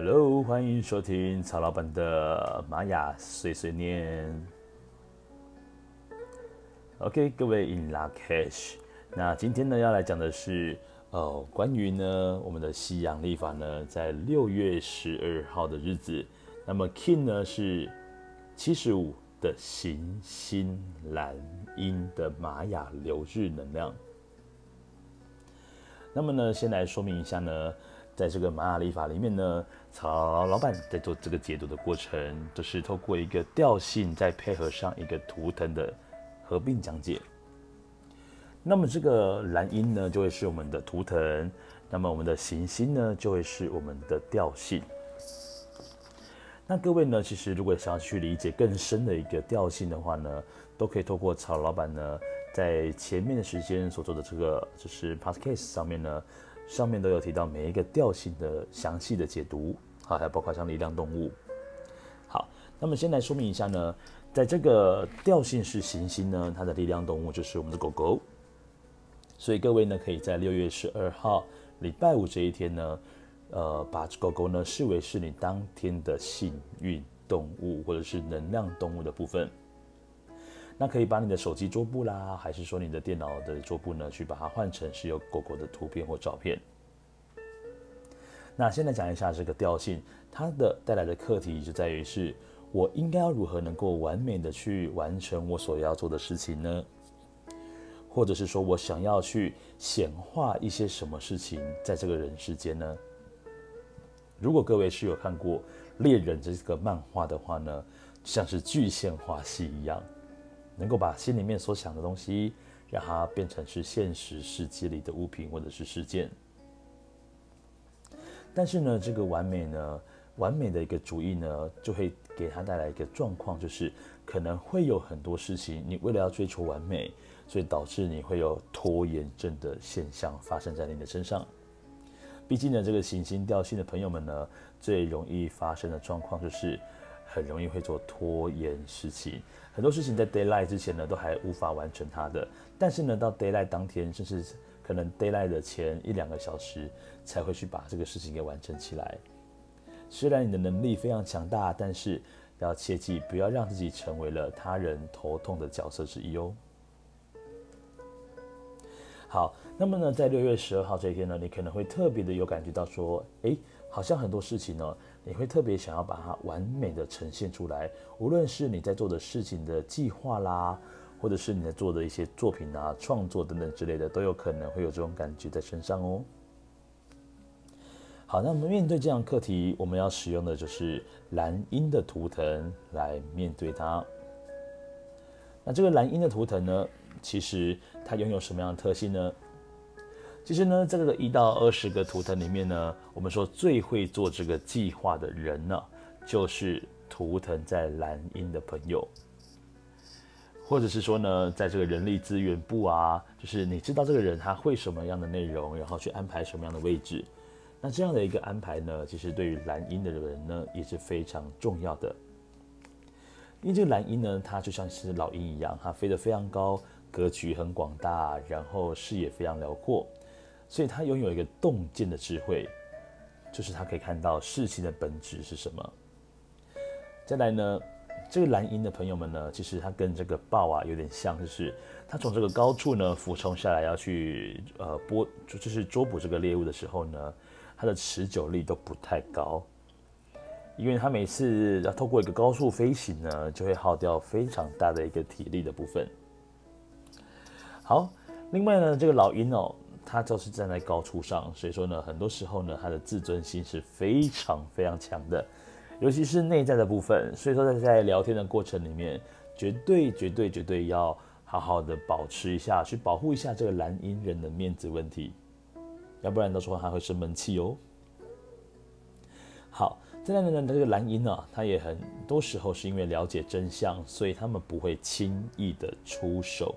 Hello，欢迎收听曹老板的玛雅碎碎念。OK，各位 In Lak'ech，那今天呢要来讲的是，呃，关于呢我们的西洋历法呢，在六月十二号的日子，那么 King 呢是七十五的行星蓝鹰的玛雅流日能量。那么呢，先来说明一下呢。在这个玛雅历法里面呢，曹老板在做这个解读的过程，就是透过一个调性，再配合上一个图腾的合并讲解。那么这个蓝鹰呢，就会是我们的图腾；那么我们的行星呢，就会是我们的调性。那各位呢，其实如果想要去理解更深的一个调性的话呢，都可以透过曹老板呢，在前面的时间所做的这个就是 podcast 上面呢。上面都有提到每一个调性的详细的解读，好，还包括像力量动物。好，那么先来说明一下呢，在这个调性是行星呢，它的力量动物就是我们的狗狗。所以各位呢，可以在六月十二号礼拜五这一天呢，呃，把狗狗呢视为是你当天的幸运动物或者是能量动物的部分。那可以把你的手机桌布啦，还是说你的电脑的桌布呢，去把它换成是有狗狗的图片或照片。那现在讲一下这个调性，它的带来的课题就在于是，我应该要如何能够完美的去完成我所要做的事情呢？或者是说我想要去显化一些什么事情在这个人世间呢？如果各位是有看过《猎人》这个漫画的话呢，像是具现化系一样。能够把心里面所想的东西，让它变成是现实世界里的物品或者是事件。但是呢，这个完美呢，完美的一个主义呢，就会给他带来一个状况，就是可能会有很多事情，你为了要追求完美，所以导致你会有拖延症的现象发生在你的身上。毕竟呢，这个行星调性的朋友们呢，最容易发生的状况就是。很容易会做拖延事情，很多事情在 Daylight 之前呢，都还无法完成它的。但是呢，到 Daylight 当天，甚至可能 Daylight 的前一两个小时，才会去把这个事情给完成起来。虽然你的能力非常强大，但是要切记不要让自己成为了他人头痛的角色之一哦。好，那么呢，在六月十二号这一天呢，你可能会特别的有感觉到说，诶，好像很多事情呢。你会特别想要把它完美的呈现出来，无论是你在做的事情的计划啦，或者是你在做的一些作品啊、创作等等之类的，都有可能会有这种感觉在身上哦。好，那我们面对这样课题，我们要使用的就是蓝鹰的图腾来面对它。那这个蓝鹰的图腾呢，其实它拥有什么样的特性呢？其实呢，这个一到二十个图腾里面呢，我们说最会做这个计划的人呢，就是图腾在蓝鹰的朋友，或者是说呢，在这个人力资源部啊，就是你知道这个人他会什么样的内容，然后去安排什么样的位置，那这样的一个安排呢，其实对于蓝鹰的人呢也是非常重要的，因为这个蓝鹰呢，它就像是老鹰一样，它飞得非常高，格局很广大，然后视野非常辽阔。所以他拥有一个洞见的智慧，就是他可以看到事情的本质是什么。再来呢，这个蓝鹰的朋友们呢，其实他跟这个豹啊有点像，就是他从这个高处呢俯冲下来要去呃捕，就是捉捕这个猎物的时候呢，他的持久力都不太高，因为他每次要透过一个高速飞行呢，就会耗掉非常大的一个体力的部分。好，另外呢，这个老鹰哦。他就是站在高处上，所以说呢，很多时候呢，他的自尊心是非常非常强的，尤其是内在的部分。所以说，在在聊天的过程里面，绝对绝对绝对要好好的保持一下，去保护一下这个蓝鹰人的面子问题，要不然到时候他会生闷气哦。好，再来呢，这个蓝鹰呢，他也很多时候是因为了解真相，所以他们不会轻易的出手。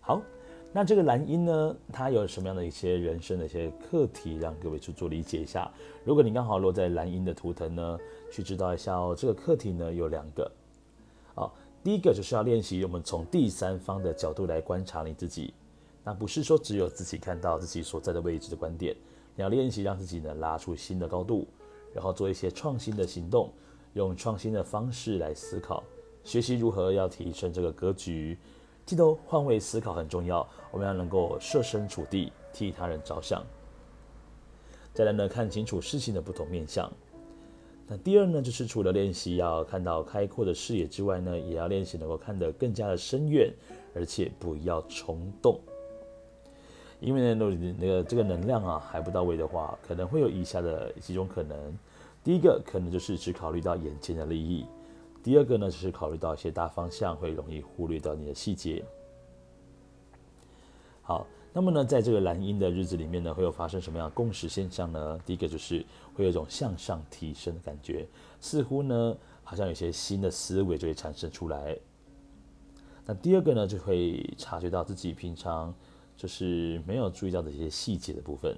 好。那这个蓝鹰呢，它有什么样的一些人生的一些课题，让各位去做理解一下。如果你刚好落在蓝鹰的图腾呢，去知道一下哦。这个课题呢有两个，好，第一个就是要练习我们从第三方的角度来观察你自己，那不是说只有自己看到自己所在的位置的观点，你要练习让自己呢拉出新的高度，然后做一些创新的行动，用创新的方式来思考，学习如何要提升这个格局。记得换位思考很重要，我们要能够设身处地替他人着想。再来呢，看清楚事情的不同面向。那第二呢，就是除了练习要看到开阔的视野之外呢，也要练习能够看得更加的深远，而且不要冲动。因为呢，那个这个能量啊还不到位的话，可能会有以下的几种可能。第一个可能就是只考虑到眼前的利益；第二个呢，就是考虑到一些大方向，会容易忽略到你的细节。好。那么呢，在这个蓝鹰的日子里面呢，会有发生什么样的共识现象呢？第一个就是会有一种向上提升的感觉，似乎呢，好像有些新的思维就会产生出来。那第二个呢，就会察觉到自己平常就是没有注意到的一些细节的部分。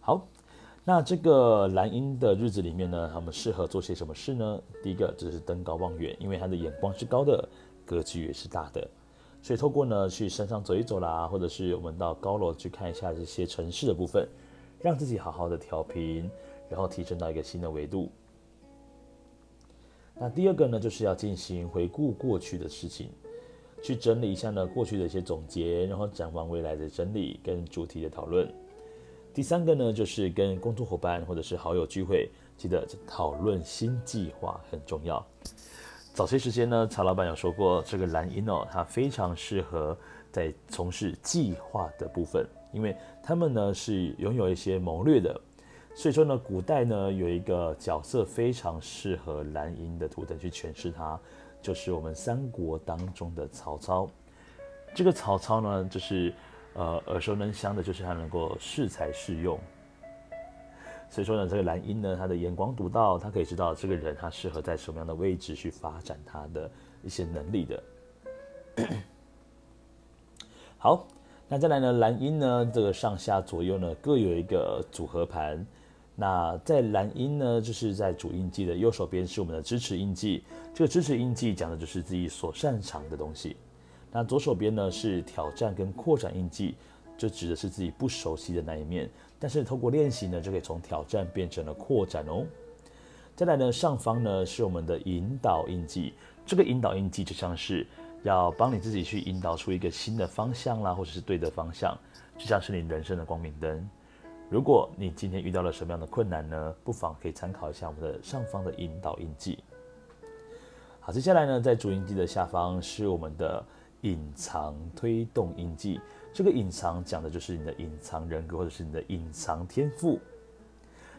好，那这个蓝鹰的日子里面呢，他们适合做些什么事呢？第一个就是登高望远，因为他的眼光是高的，格局也是大的。所以透过呢，去山上走一走啦，或者是我们到高楼去看一下这些城市的部分，让自己好好的调频，然后提升到一个新的维度。那第二个呢，就是要进行回顾过去的事情，去整理一下呢过去的一些总结，然后展望未来的整理跟主题的讨论。第三个呢，就是跟工作伙伴或者是好友聚会，记得讨论新计划很重要。早些时间呢，曹老板有说过，这个蓝鹰哦，它非常适合在从事计划的部分，因为他们呢是拥有一些谋略的。所以说呢，古代呢有一个角色非常适合蓝鹰的图腾去诠释它，就是我们三国当中的曹操。这个曹操呢，就是呃耳熟能详的，就是他能够适才适用。所以说呢，这个蓝鹰呢，他的眼光独到，他可以知道这个人他适合在什么样的位置去发展他的一些能力的。好，那再来呢，蓝鹰呢，这个上下左右呢各有一个组合盘。那在蓝鹰呢，就是在主印记的右手边是我们的支持印记，这个支持印记讲的就是自己所擅长的东西。那左手边呢是挑战跟扩展印记，就指的是自己不熟悉的那一面。但是透过练习呢，就可以从挑战变成了扩展哦。再来呢，上方呢是我们的引导印记，这个引导印记就像是要帮你自己去引导出一个新的方向啦，或者是对的方向，就像是你人生的光明灯。如果你今天遇到了什么样的困难呢，不妨可以参考一下我们的上方的引导印记。好，接下来呢，在主印记的下方是我们的隐藏推动印记。这个隐藏讲的就是你的隐藏人格，或者是你的隐藏天赋。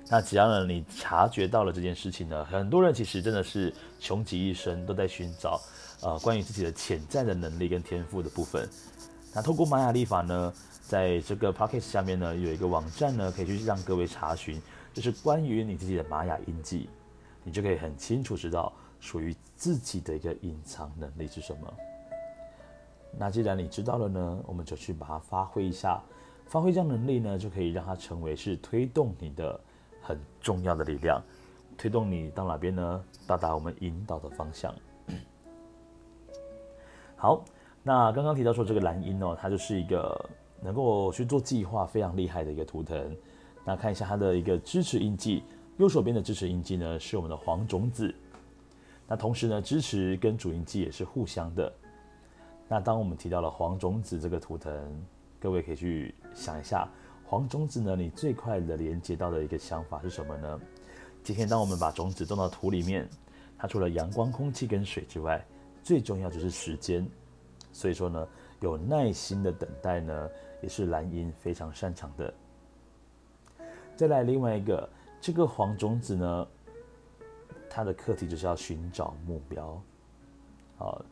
那只要呢，你察觉到了这件事情呢，很多人其实真的是穷极一生都在寻找，呃，关于自己的潜在的能力跟天赋的部分。那透过玛雅历法呢，在这个 podcast 下面呢，有一个网站呢，可以去让各位查询，就是关于你自己的玛雅印记，你就可以很清楚知道属于自己的一个隐藏能力是什么。那既然你知道了呢，我们就去把它发挥一下，发挥这样能力呢，就可以让它成为是推动你的很重要的力量，推动你到哪边呢？到达我们引导的方向。好，那刚刚提到说这个蓝鹰哦，它就是一个能够去做计划非常厉害的一个图腾。那看一下它的一个支持印记，右手边的支持印记呢是我们的黄种子。那同时呢，支持跟主印记也是互相的。那当我们提到了黄种子这个图腾，各位可以去想一下，黄种子呢，你最快的连接到的一个想法是什么呢？今天当我们把种子种到土里面，它除了阳光、空气跟水之外，最重要就是时间。所以说呢，有耐心的等待呢，也是蓝鹰非常擅长的。再来另外一个，这个黄种子呢，它的课题就是要寻找目标，好。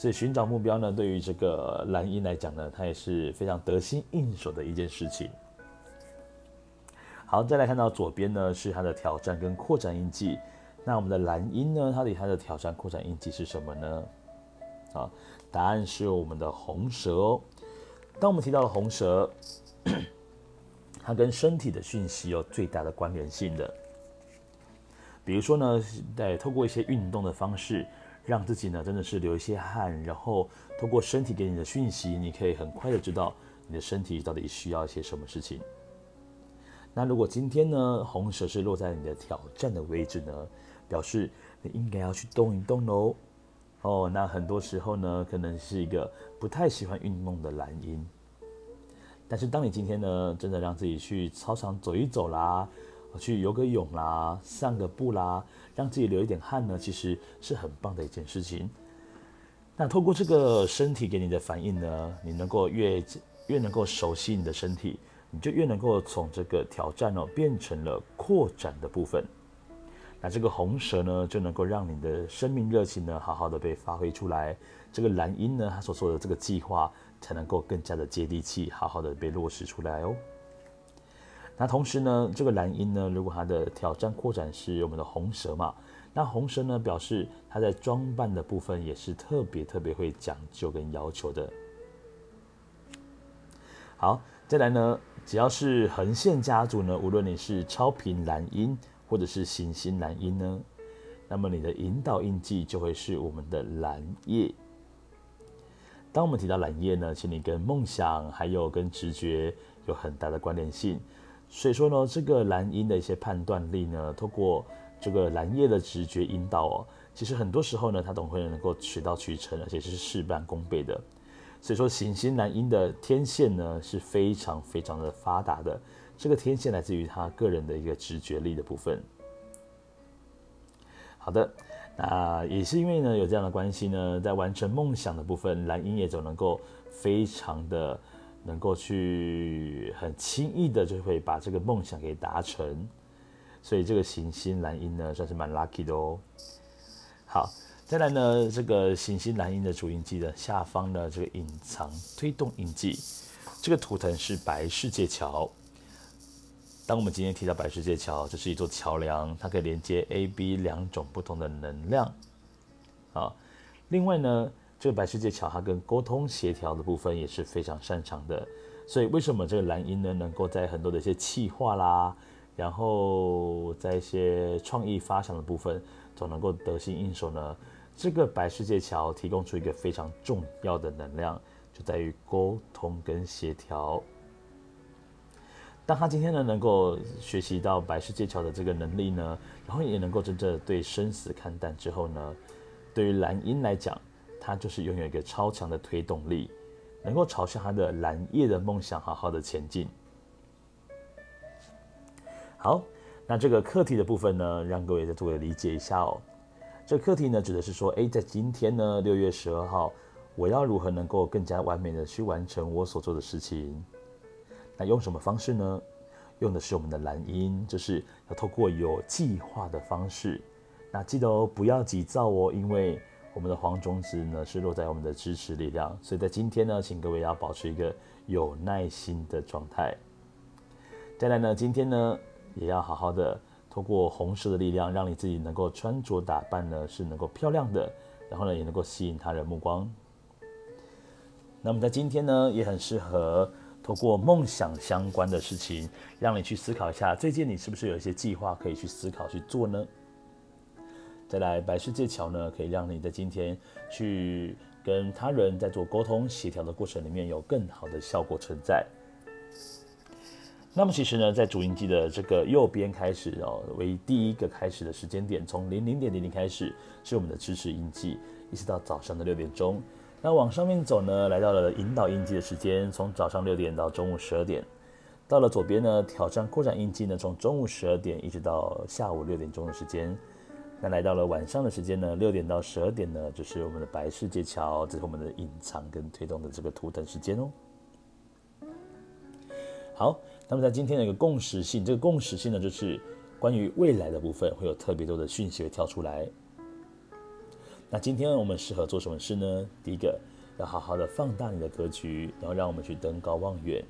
所以寻找目标呢，对于这个蓝鹰来讲呢，它也是非常得心应手的一件事情。好，再来看到左边呢，是它的挑战跟扩展印记。那我们的蓝鹰呢，它里它的挑战扩展印记是什么呢？啊，答案是我们的红蛇哦。当我们提到了红蛇，它跟身体的讯息有最大的关联性的。比如说呢，在透过一些运动的方式。让自己呢真的是流一些汗，然后通过身体给你的讯息，你可以很快的知道你的身体到底需要一些什么事情。那如果今天呢，红蛇是落在你的挑战的位置呢，表示你应该要去动一动喽。哦，那很多时候呢，可能是一个不太喜欢运动的蓝鹰。但是当你今天呢，真的让自己去操场走一走啦，去游个泳啦，散个步啦，让自己流一点汗呢，其实是很棒的一件事情。那透过这个身体给你的反应呢，你能够越越能够熟悉你的身体，你就越能够从这个挑战哦，变成了扩展的部分。那这个红蛇呢，就能够让你的生命热情呢，好好的被发挥出来。这个蓝鹰呢，他所做的这个计划，才能够更加的接地气，好好的被落实出来哦。那同时呢，这个蓝鹰呢，如果它的挑战扩展是我们的红蛇嘛，那红蛇呢，表示它在装扮的部分也是特别特别会讲究跟要求的。好，再来呢，只要是横线家族呢，无论你是超频蓝鹰。或者是行星蓝鹰呢，那么你的引导印记就会是我们的蓝夜。当我们提到蓝夜呢，请你跟梦想还有跟直觉有很大的关联性。所以说呢，这个蓝鹰的一些判断力呢，透过这个蓝夜的直觉引导哦，其实很多时候呢，它总会能够水到渠成，而且是事半功倍的。所以说，行星蓝鹰的天线呢是非常非常的发达的。这个天线来自于他个人的一个直觉力的部分。好的，那也是因为呢有这样的关系呢，在完成梦想的部分，蓝鹰也总能够非常的能够去很轻易的就会把这个梦想给达成。所以这个行星蓝鹰呢算是蛮 lucky 的哦。好，再来呢这个行星蓝鹰的主印记的下方的这个隐藏推动印记，这个图腾是白世界桥。当我们今天提到白世界桥，这是一座桥梁，它可以连接 A、B 两种不同的能量。啊，另外呢，这个白世界桥它跟沟通协调的部分也是非常擅长的。所以为什么这个蓝鹰呢，能够在很多的一些企划啦，然后在一些创意发想的部分，总能够得心应手呢？这个白世界桥提供出一个非常重要的能量，就在于沟通跟协调。当他今天呢能够学习到白世界桥的这个能力呢，然后也能够真正对生死看淡之后呢，对于蓝鹰来讲，他就是拥有一个超强的推动力，能够朝向他的蓝夜的梦想好好的前进。好，那这个课题的部分呢，让各位再做个理解一下哦。这课题呢，指的是说，诶，在今天呢，六月十二号，我要如何能够更加完美的去完成我所做的事情？那用什么方式呢？用的是我们的蓝音，就是要透过有计划的方式。那记得哦，不要急躁哦，因为我们的黄种子呢是落在我们的支持力量，所以在今天呢，请各位要保持一个有耐心的状态。再来呢，今天呢也要好好的透过红色的力量，让你自己能够穿着打扮呢是能够漂亮的，然后呢也能够吸引他人目光。那么在今天呢也很适合。透过梦想相关的事情，让你去思考一下，最近你是不是有一些计划可以去思考去做呢？再来，白世界桥呢，可以让你在今天去跟他人在做沟通协调的过程里面有更好的效果存在。那么其实呢，在主印记的这个右边开始哦，为第一个开始的时间点，从零零点零零开始是我们的支持印记，一直到早上的六点钟。那往上面走呢，来到了引导印记的时间，从早上六点到中午十二点。到了左边呢，挑战扩展印记呢，从中午十二点一直到下午六点钟的时间。那来到了晚上的时间呢，六点到十二点呢，就是我们的白世界桥，这是我们的隐藏跟推动的这个图腾时间哦。好，那么在今天的一个共识性，这个共识性呢，就是关于未来的部分会有特别多的讯息会跳出来。那今天我们适合做什么事呢？第一个，要好好的放大你的格局，然后让我们去登高望远。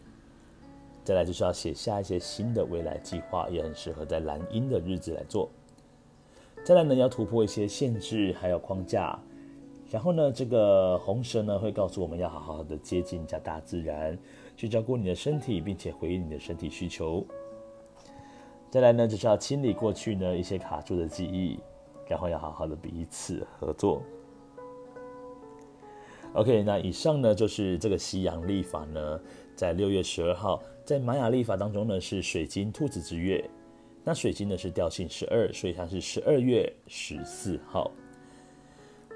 再来就是要写下一些新的未来计划，也很适合在蓝鹰的日子来做。再来呢，要突破一些限制还有框架。然后呢，这个红蛇呢会告诉我们要好好的接近一下大自然，去照顾你的身体，并且回应你的身体需求。再来呢，就是要清理过去呢一些卡住的记忆。然后要好好的彼此合作。OK，那以上呢就是这个西洋历法呢，在六月十二号，在玛雅历法当中呢是水晶兔子之月，那水晶呢是调性十二，所以它是十二月十四号。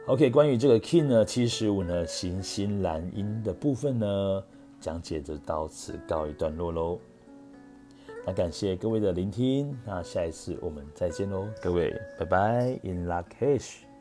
OK，关于这个 King 呢七十五呢行星蓝鹰的部分呢，讲解就到此告一段落喽。那感谢各位的聆听，那下一次我们再见喽，各位，拜拜，In luckish。